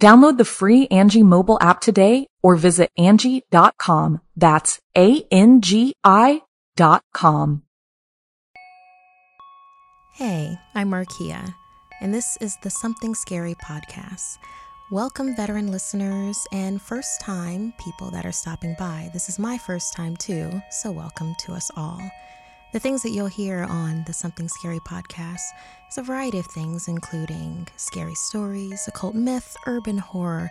Download the free Angi mobile app today or visit Angi.com. That's A-N-G-I dot com. Hey, I'm Markia, and this is the Something Scary podcast. Welcome, veteran listeners and first time people that are stopping by. This is my first time too, so welcome to us all. The things that you'll hear on the Something Scary podcast is a variety of things, including scary stories, occult myth, urban horror,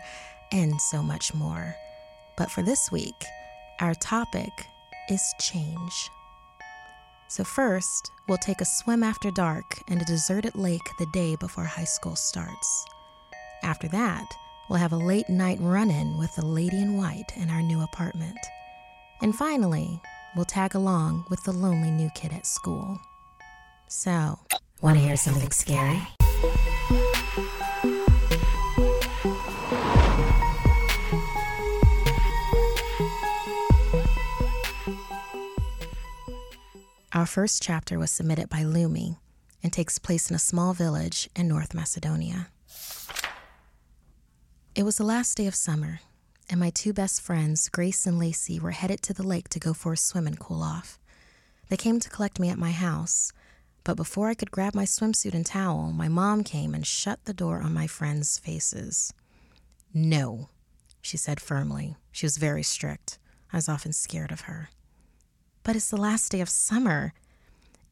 and so much more. But for this week, our topic is change. So, first, we'll take a swim after dark in a deserted lake the day before high school starts. After that, we'll have a late night run in with the lady in white in our new apartment. And finally, will tag along with the lonely new kid at school. So, want to hear something scary? Our first chapter was submitted by Lumi and takes place in a small village in North Macedonia. It was the last day of summer, and my two best friends, Grace and Lacey, were headed to the lake to go for a swim and cool off. They came to collect me at my house, but before I could grab my swimsuit and towel, my mom came and shut the door on my friends' faces. No, she said firmly. She was very strict. I was often scared of her. But it's the last day of summer.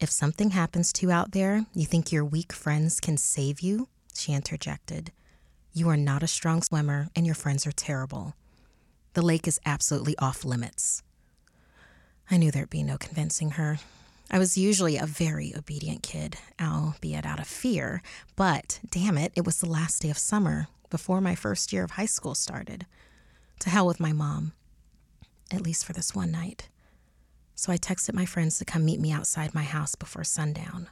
If something happens to you out there, you think your weak friends can save you? She interjected. You are not a strong swimmer, and your friends are terrible. The lake is absolutely off limits. I knew there'd be no convincing her. I was usually a very obedient kid, albeit out of fear, but damn it, it was the last day of summer before my first year of high school started. To hell with my mom, at least for this one night. So I texted my friends to come meet me outside my house before sundown.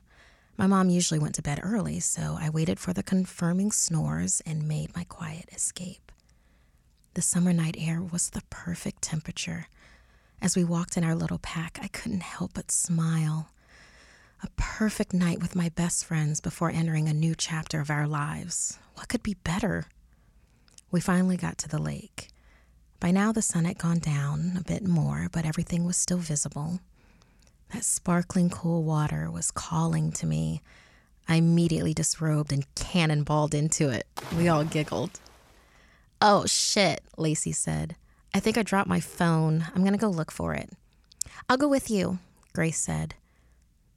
My mom usually went to bed early, so I waited for the confirming snores and made my quiet escape. The summer night air was the perfect temperature. As we walked in our little pack, I couldn't help but smile. A perfect night with my best friends before entering a new chapter of our lives. What could be better? We finally got to the lake. By now, the sun had gone down a bit more, but everything was still visible. That sparkling, cool water was calling to me. I immediately disrobed and cannonballed into it. We all giggled. Oh, shit, Lacey said. I think I dropped my phone. I'm going to go look for it. I'll go with you, Grace said.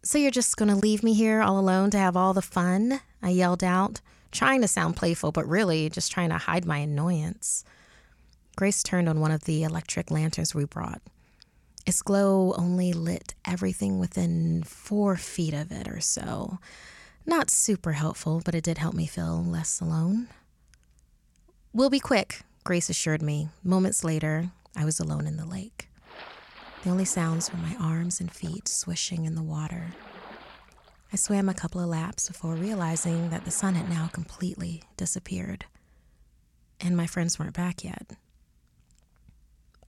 So you're just going to leave me here all alone to have all the fun? I yelled out, trying to sound playful, but really just trying to hide my annoyance. Grace turned on one of the electric lanterns we brought. Its glow only lit everything within four feet of it or so. Not super helpful, but it did help me feel less alone. We'll be quick, Grace assured me. Moments later, I was alone in the lake. The only sounds were my arms and feet swishing in the water. I swam a couple of laps before realizing that the sun had now completely disappeared. And my friends weren't back yet.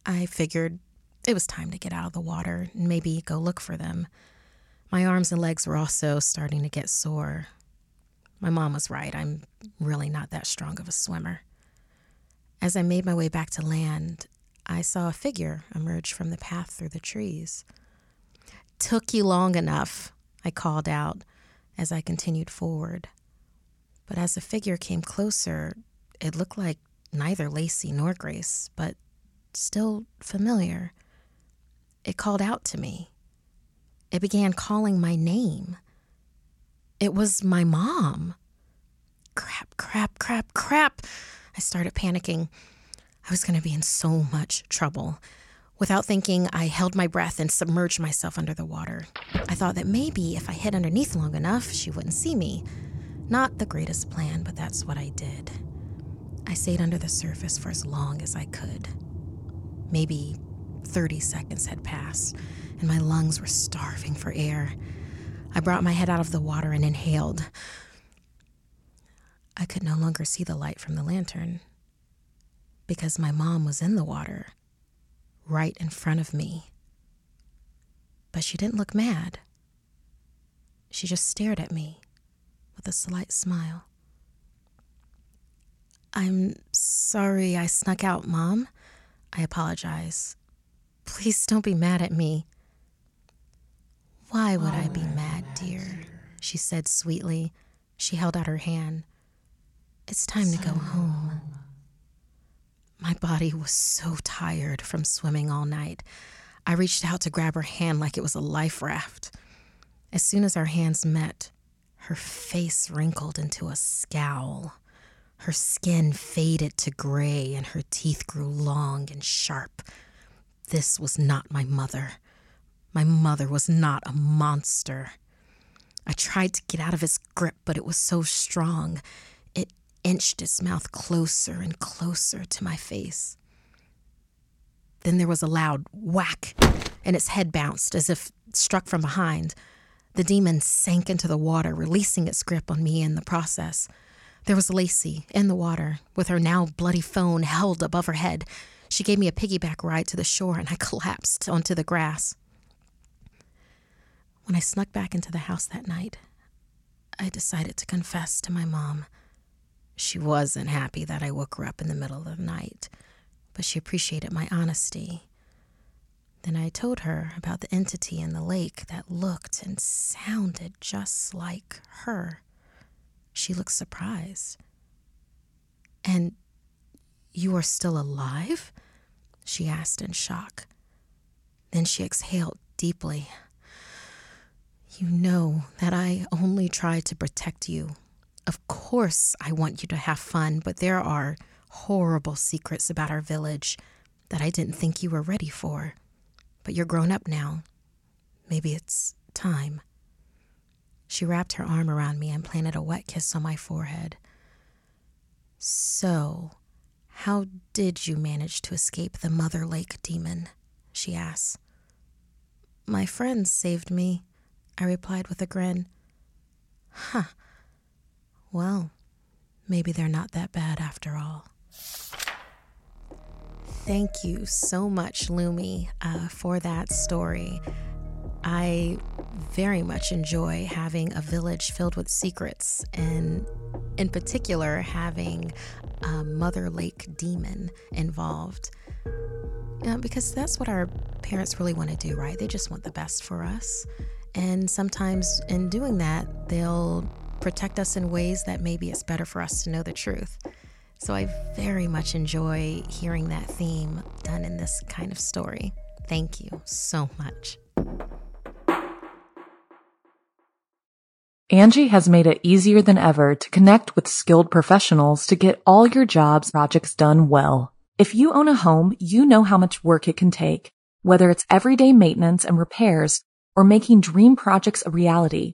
I figured it was time to get out of the water and maybe go look for them. My arms and legs were also starting to get sore. My mom was right. I'm really not that strong of a swimmer. As I made my way back to land, I saw a figure emerge from the path through the trees. Took you long enough, I called out as I continued forward. But as the figure came closer, it looked like neither Lacey nor Grace, but still familiar. It called out to me. It began calling my name. It was my mom. Crap, crap, crap, crap. I started panicking. I was going to be in so much trouble. Without thinking, I held my breath and submerged myself under the water. I thought that maybe if I hid underneath long enough, she wouldn't see me. Not the greatest plan, but that's what I did. I stayed under the surface for as long as I could. Maybe 30 seconds had passed, and my lungs were starving for air. I brought my head out of the water and inhaled. I could no longer see the light from the lantern because my mom was in the water, right in front of me. But she didn't look mad. She just stared at me with a slight smile. I'm sorry I snuck out, Mom. I apologize. Please don't be mad at me. Why would I be mad, dear? She said sweetly. She held out her hand. It's time to go home. My body was so tired from swimming all night. I reached out to grab her hand like it was a life raft. As soon as our hands met, her face wrinkled into a scowl. Her skin faded to gray and her teeth grew long and sharp. This was not my mother. My mother was not a monster. I tried to get out of his grip, but it was so strong inched its mouth closer and closer to my face. Then there was a loud whack, and its head bounced as if struck from behind. The demon sank into the water, releasing its grip on me in the process. There was Lacey in the water, with her now bloody phone held above her head. She gave me a piggyback ride to the shore, and I collapsed onto the grass. When I snuck back into the house that night, I decided to confess to my mom. She wasn't happy that I woke her up in the middle of the night, but she appreciated my honesty. Then I told her about the entity in the lake that looked and sounded just like her. She looked surprised. And you are still alive? She asked in shock. Then she exhaled deeply. You know that I only tried to protect you of course, I want you to have fun, but there are horrible secrets about our village that I didn't think you were ready for. But you're grown up now. Maybe it's time. She wrapped her arm around me and planted a wet kiss on my forehead. So, how did you manage to escape the Mother Lake demon? she asked. My friends saved me, I replied with a grin. Huh, well, maybe they're not that bad after all. Thank you so much, Lumi, uh, for that story. I very much enjoy having a village filled with secrets, and in particular, having a Mother Lake demon involved. Yeah, because that's what our parents really want to do, right? They just want the best for us. And sometimes in doing that, they'll protect us in ways that maybe it's better for us to know the truth. So I very much enjoy hearing that theme done in this kind of story. Thank you so much. Angi has made it easier than ever to connect with skilled professionals to get all your jobs projects done well. If you own a home, you know how much work it can take, whether it's everyday maintenance and repairs or making dream projects a reality.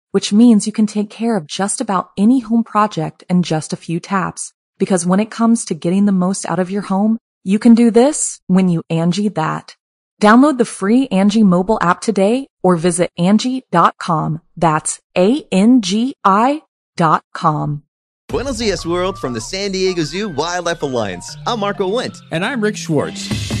which means you can take care of just about any home project in just a few taps. Because when it comes to getting the most out of your home, you can do this when you Angi that. Download the free Angi mobile app today or visit Angi.com. That's A-N-G-I dot com. Buenos Dias World from the San Diego Zoo Wildlife Alliance. I'm Marco Wendt. And I'm Rick Schwartz.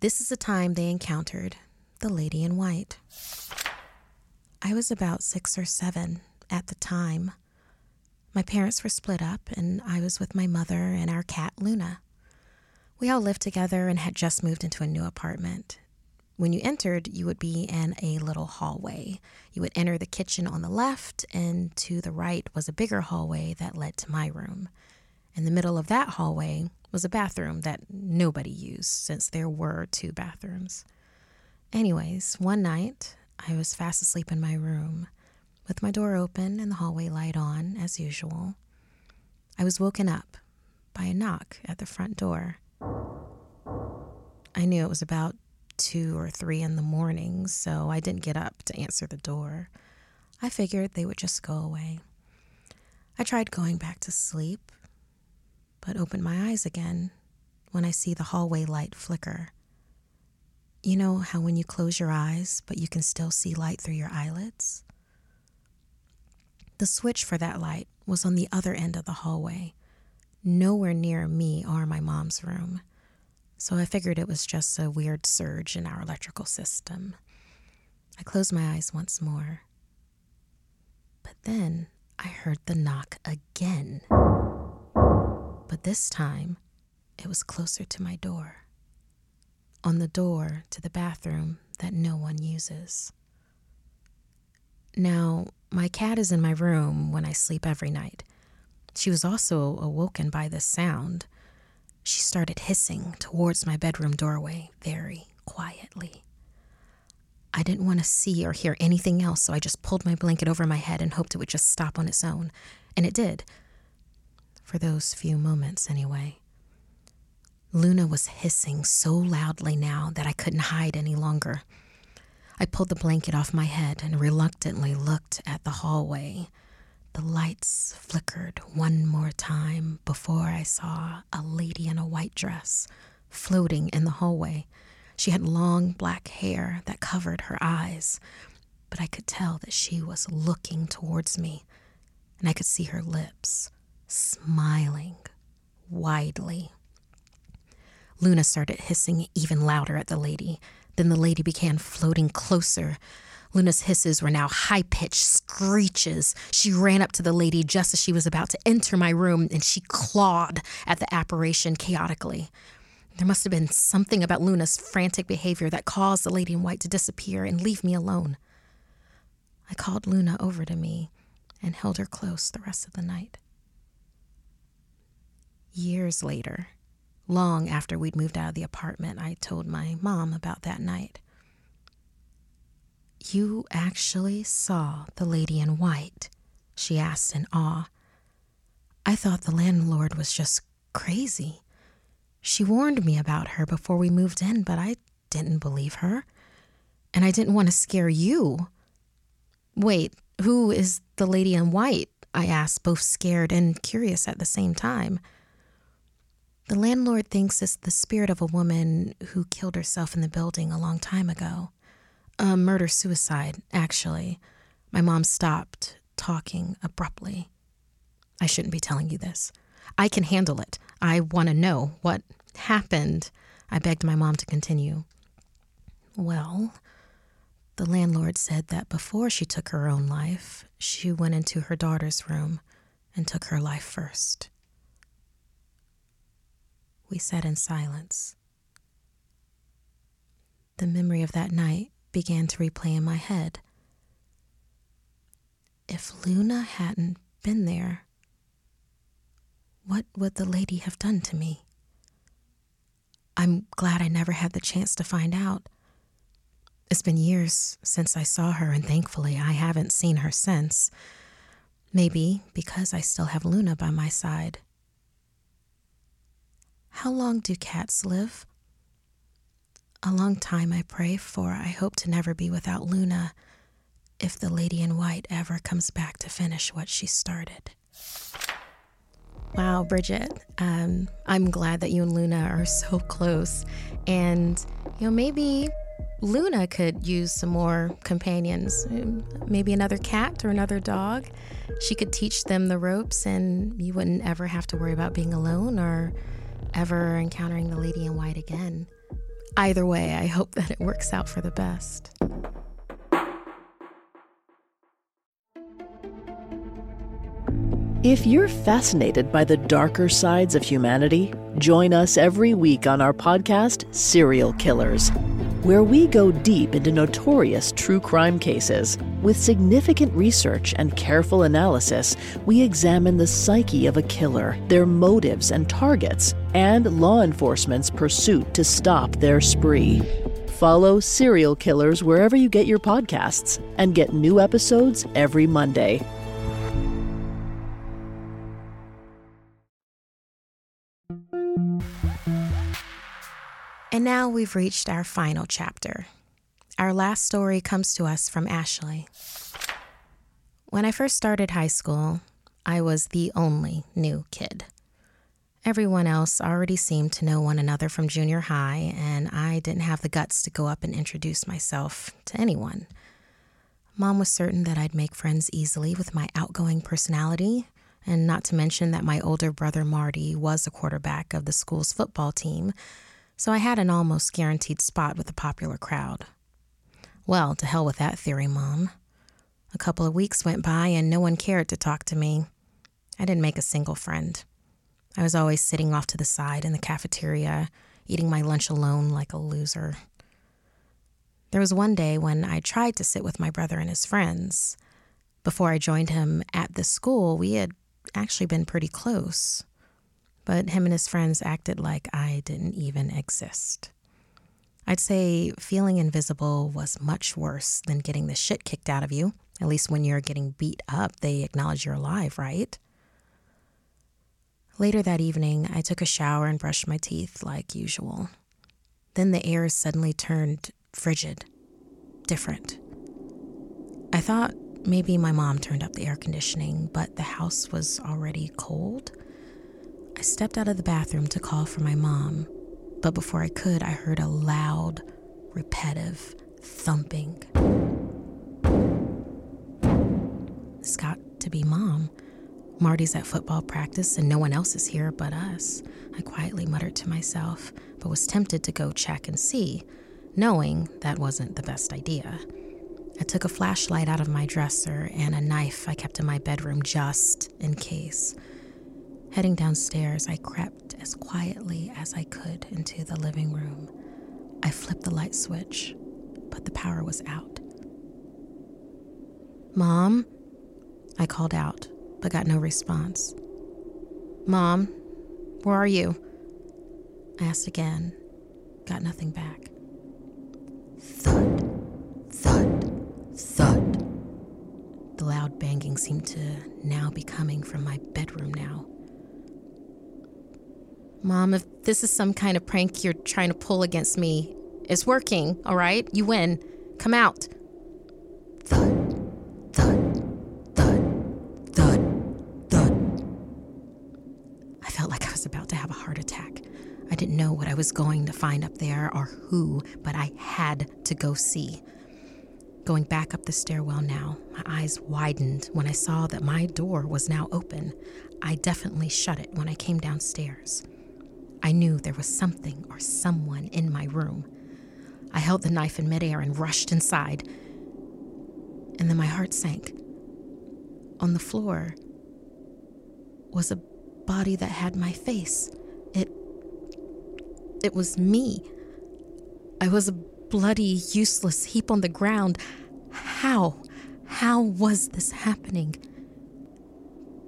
This is the time they encountered the lady in white. I was about six or seven at the time. My parents were split up, and I was with my mother and our cat, Luna. We all lived together and had just moved into a new apartment. When you entered, you would be in a little hallway. You would enter the kitchen on the left, and to the right was a bigger hallway that led to my room. In the middle of that hallway was a bathroom that nobody used since there were two bathrooms. Anyways, one night I was fast asleep in my room with my door open and the hallway light on as usual. I was woken up by a knock at the front door. I knew it was about two or three in the morning, so I didn't get up to answer the door. I figured they would just go away. I tried going back to sleep, but opened my eyes again when I see the hallway light flicker. You know how when you close your eyes, but you can still see light through your eyelids? The switch for that light was on the other end of the hallway, nowhere near me or my mom's room. So I figured it was just a weird surge in our electrical system. I closed my eyes once more. But then I heard the knock again. But this time, it was closer to my door. On the door to the bathroom that no one uses. Now, my cat is in my room when I sleep every night. She was also awoken by this sound. She started hissing towards my bedroom doorway very quietly. I didn't want to see or hear anything else, so I just pulled my blanket over my head and hoped it would just stop on its own. And it did. For those few moments, anyway. Luna was hissing so loudly now that I couldn't hide any longer. I pulled the blanket off my head and reluctantly looked at the hallway. The lights flickered one more time before I saw a lady in a white dress floating in the hallway. She had long black hair that covered her eyes, but I could tell that she was looking towards me, and I could see her lips smiling widely. Luna started hissing even louder at the lady. Then the lady began floating closer. Luna's hisses were now high pitched screeches. She ran up to the lady just as she was about to enter my room and she clawed at the apparition chaotically. There must have been something about Luna's frantic behavior that caused the lady in white to disappear and leave me alone. I called Luna over to me and held her close the rest of the night. Years later, Long after we'd moved out of the apartment, I told my mom about that night. You actually saw the lady in white? she asked in awe. I thought the landlord was just crazy. She warned me about her before we moved in, but I didn't believe her. And I didn't want to scare you. Wait, who is the lady in white? I asked, both scared and curious at the same time. The landlord thinks it's the spirit of a woman who killed herself in the building a long time ago. A murder suicide, actually. My mom stopped talking abruptly. I shouldn't be telling you this. I can handle it. I want to know what happened. I begged my mom to continue. Well, the landlord said that before she took her own life, she went into her daughter's room and took her life first. We sat in silence. The memory of that night began to replay in my head. If Luna hadn't been there, what would the lady have done to me? I'm glad I never had the chance to find out. It's been years since I saw her, and thankfully I haven't seen her since. Maybe because I still have Luna by my side. How long do cats live? A long time I pray, for I hope to never be without Luna if the lady in white ever comes back to finish what she started. Wow, Bridget, um, I'm glad that you and Luna are so close. And, you know, maybe Luna could use some more companions, maybe another cat or another dog. She could teach them the ropes, and you wouldn't ever have to worry about being alone or ever encountering the lady in white again. Either way, I hope that it works out for the best. If you're fascinated by the darker sides of humanity, join us every week on our podcast, Serial Killers, where we go deep into notorious true crime cases. With significant research and careful analysis, we examine the psyche of a killer, their motives and targets, and law enforcement's pursuit to stop their spree. Follow Serial Killers wherever you get your podcasts and get new episodes every Monday. And now we've reached our final chapter. Our last story comes to us from Ashley. When I first started high school, I was the only new kid. Everyone else already seemed to know one another from junior high, and I didn't have the guts to go up and introduce myself to anyone. Mom was certain that I'd make friends easily with my outgoing personality, and not to mention that my older brother Marty was a quarterback of the school's football team, so I had an almost guaranteed spot with the popular crowd. Well, to hell with that theory, Mom. A couple of weeks went by and no one cared to talk to me. I didn't make a single friend. I was always sitting off to the side in the cafeteria, eating my lunch alone like a loser. There was one day when I tried to sit with my brother and his friends. Before I joined him at the school, we had actually been pretty close but him and his friends acted like I didn't even exist. I'd say feeling invisible was much worse than getting the shit kicked out of you. At least when you're getting beat up, they acknowledge you're alive, right? Later that evening, I took a shower and brushed my teeth like usual. Then the air suddenly turned frigid, different. I thought maybe my mom turned up the air conditioning, but the house was already cold. I stepped out of the bathroom to call for my mom, but before I could, I heard a loud, repetitive thumping. It's got to be mom. Marty's at football practice and no one else is here but us. I quietly muttered to myself, but was tempted to go check and see, knowing that wasn't the best idea. I took a flashlight out of my dresser and a knife I kept in my bedroom just in case. Heading downstairs, I crept as quietly as I could into the living room. I flipped the light switch, but the power was out. Mom? I called out, but got no response. Mom, where are you? I asked again, got nothing back. Thud, thud, thud. The loud banging seemed to now be coming from my bedroom now. Mom, if this is some kind of prank you're trying to pull against me, it's working, all right? You win. Come out. Thud, thud, thud, thud, thud. I felt like I was about to have a heart attack. I didn't know what I was going to find up there or who, but I had to go see. Going back up the stairwell now, my eyes widened when I saw that my door was now open. I definitely shut it when I came downstairs. I knew there was something or someone in my room. I held the knife in midair and rushed inside. And then my heart sank. On the floor was a body that had my face. It it was me. I was a bloody, useless heap on the ground. How? How was this happening?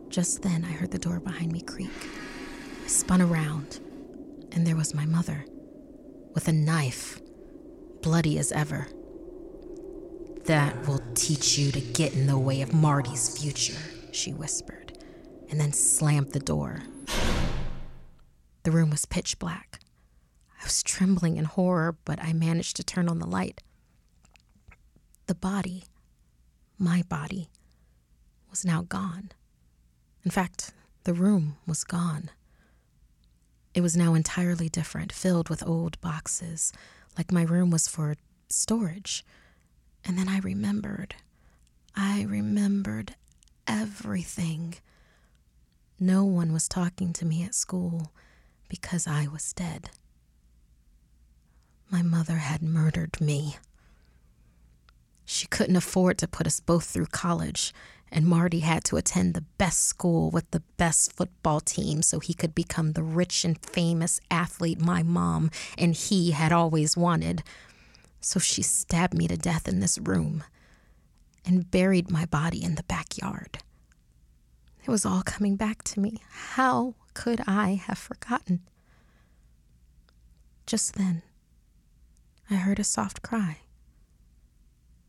Just then I heard the door behind me creak. I spun around and there was my mother, with a knife, bloody as ever. That will teach you to get in the way of Marty's future, she whispered, and then slammed the door. The room was pitch black. I was trembling in horror, but I managed to turn on the light. The body, my body, was now gone. In fact, the room was gone. It was now entirely different, filled with old boxes, like my room was for storage. And then I remembered. I remembered everything. No one was talking to me at school because I was dead. My mother had murdered me. She couldn't afford to put us both through college, and Marty had to attend the best school with the best football team so he could become the rich and famous athlete my mom and he had always wanted. So she stabbed me to death in this room and buried my body in the backyard. It was all coming back to me. How could I have forgotten? Just then, I heard a soft cry.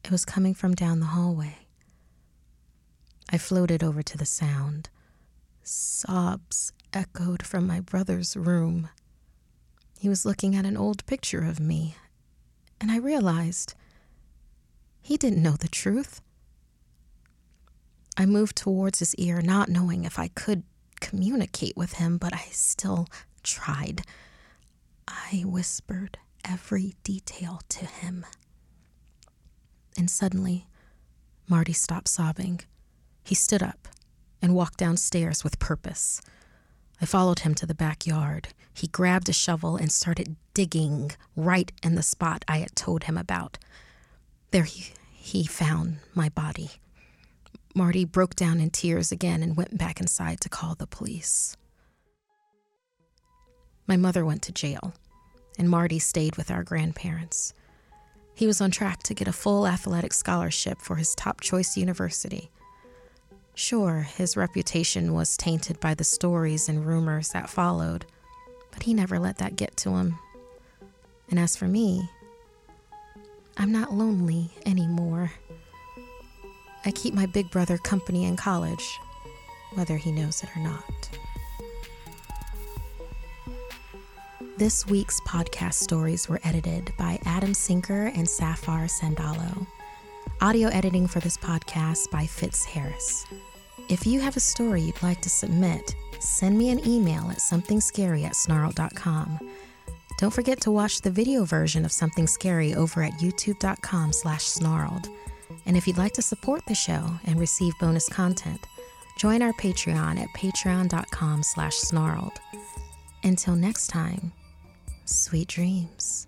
It was coming from down the hallway. I floated over to the sound. Sobs echoed from my brother's room. He was looking at an old picture of me, and I realized he didn't know the truth. I moved towards his ear, not knowing if I could communicate with him, but I still tried. I whispered every detail to him. And suddenly, Marty stopped sobbing. He stood up and walked downstairs with purpose. I followed him to the backyard. He grabbed a shovel and started digging right in the spot I had told him about. There he, he found my body. Marty broke down in tears again and went back inside to call the police. My mother went to jail, and Marty stayed with our grandparents. He was on track to get a full athletic scholarship for his top choice university. Sure, his reputation was tainted by the stories and rumors that followed, but he never let that get to him. And as for me, I'm not lonely anymore. I keep my big brother company in college, whether he knows it or not. This week's podcast stories were edited by Adam Sinker and Safar Sandalo. Audio editing for this podcast by Fitz Harris. If you have a story you'd like to submit, send me an email at somethingscary at snarled.com. Don't forget to watch the video version of Something Scary over at youtube.com slash snarled. And if you'd like to support the show and receive bonus content, join our Patreon at patreon.com slash snarled. Until next time, Sweet dreams.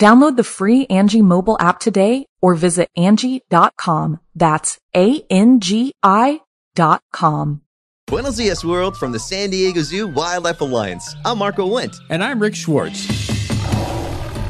Download the free Angi mobile app today or visit Angi.com. That's A-N-G-I dot com. Buenos dias, world, from the San Diego Zoo Wildlife Alliance. I'm Marco Wendt. And I'm Rick Schwartz.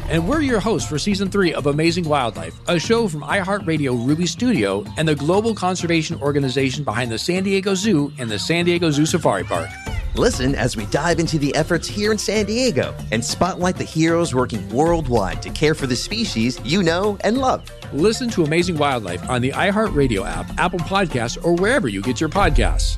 And we're your hosts for season three of Amazing Wildlife, a show from iHeartRadio Ruby Studio and the global conservation organization behind the San Diego Zoo and the San Diego Zoo Safari Park. Listen as we dive into the efforts here in San Diego and spotlight the heroes working worldwide to care for the species you know and love. Listen to Amazing Wildlife on the iHeartRadio app, Apple Podcasts, or wherever you get your podcasts.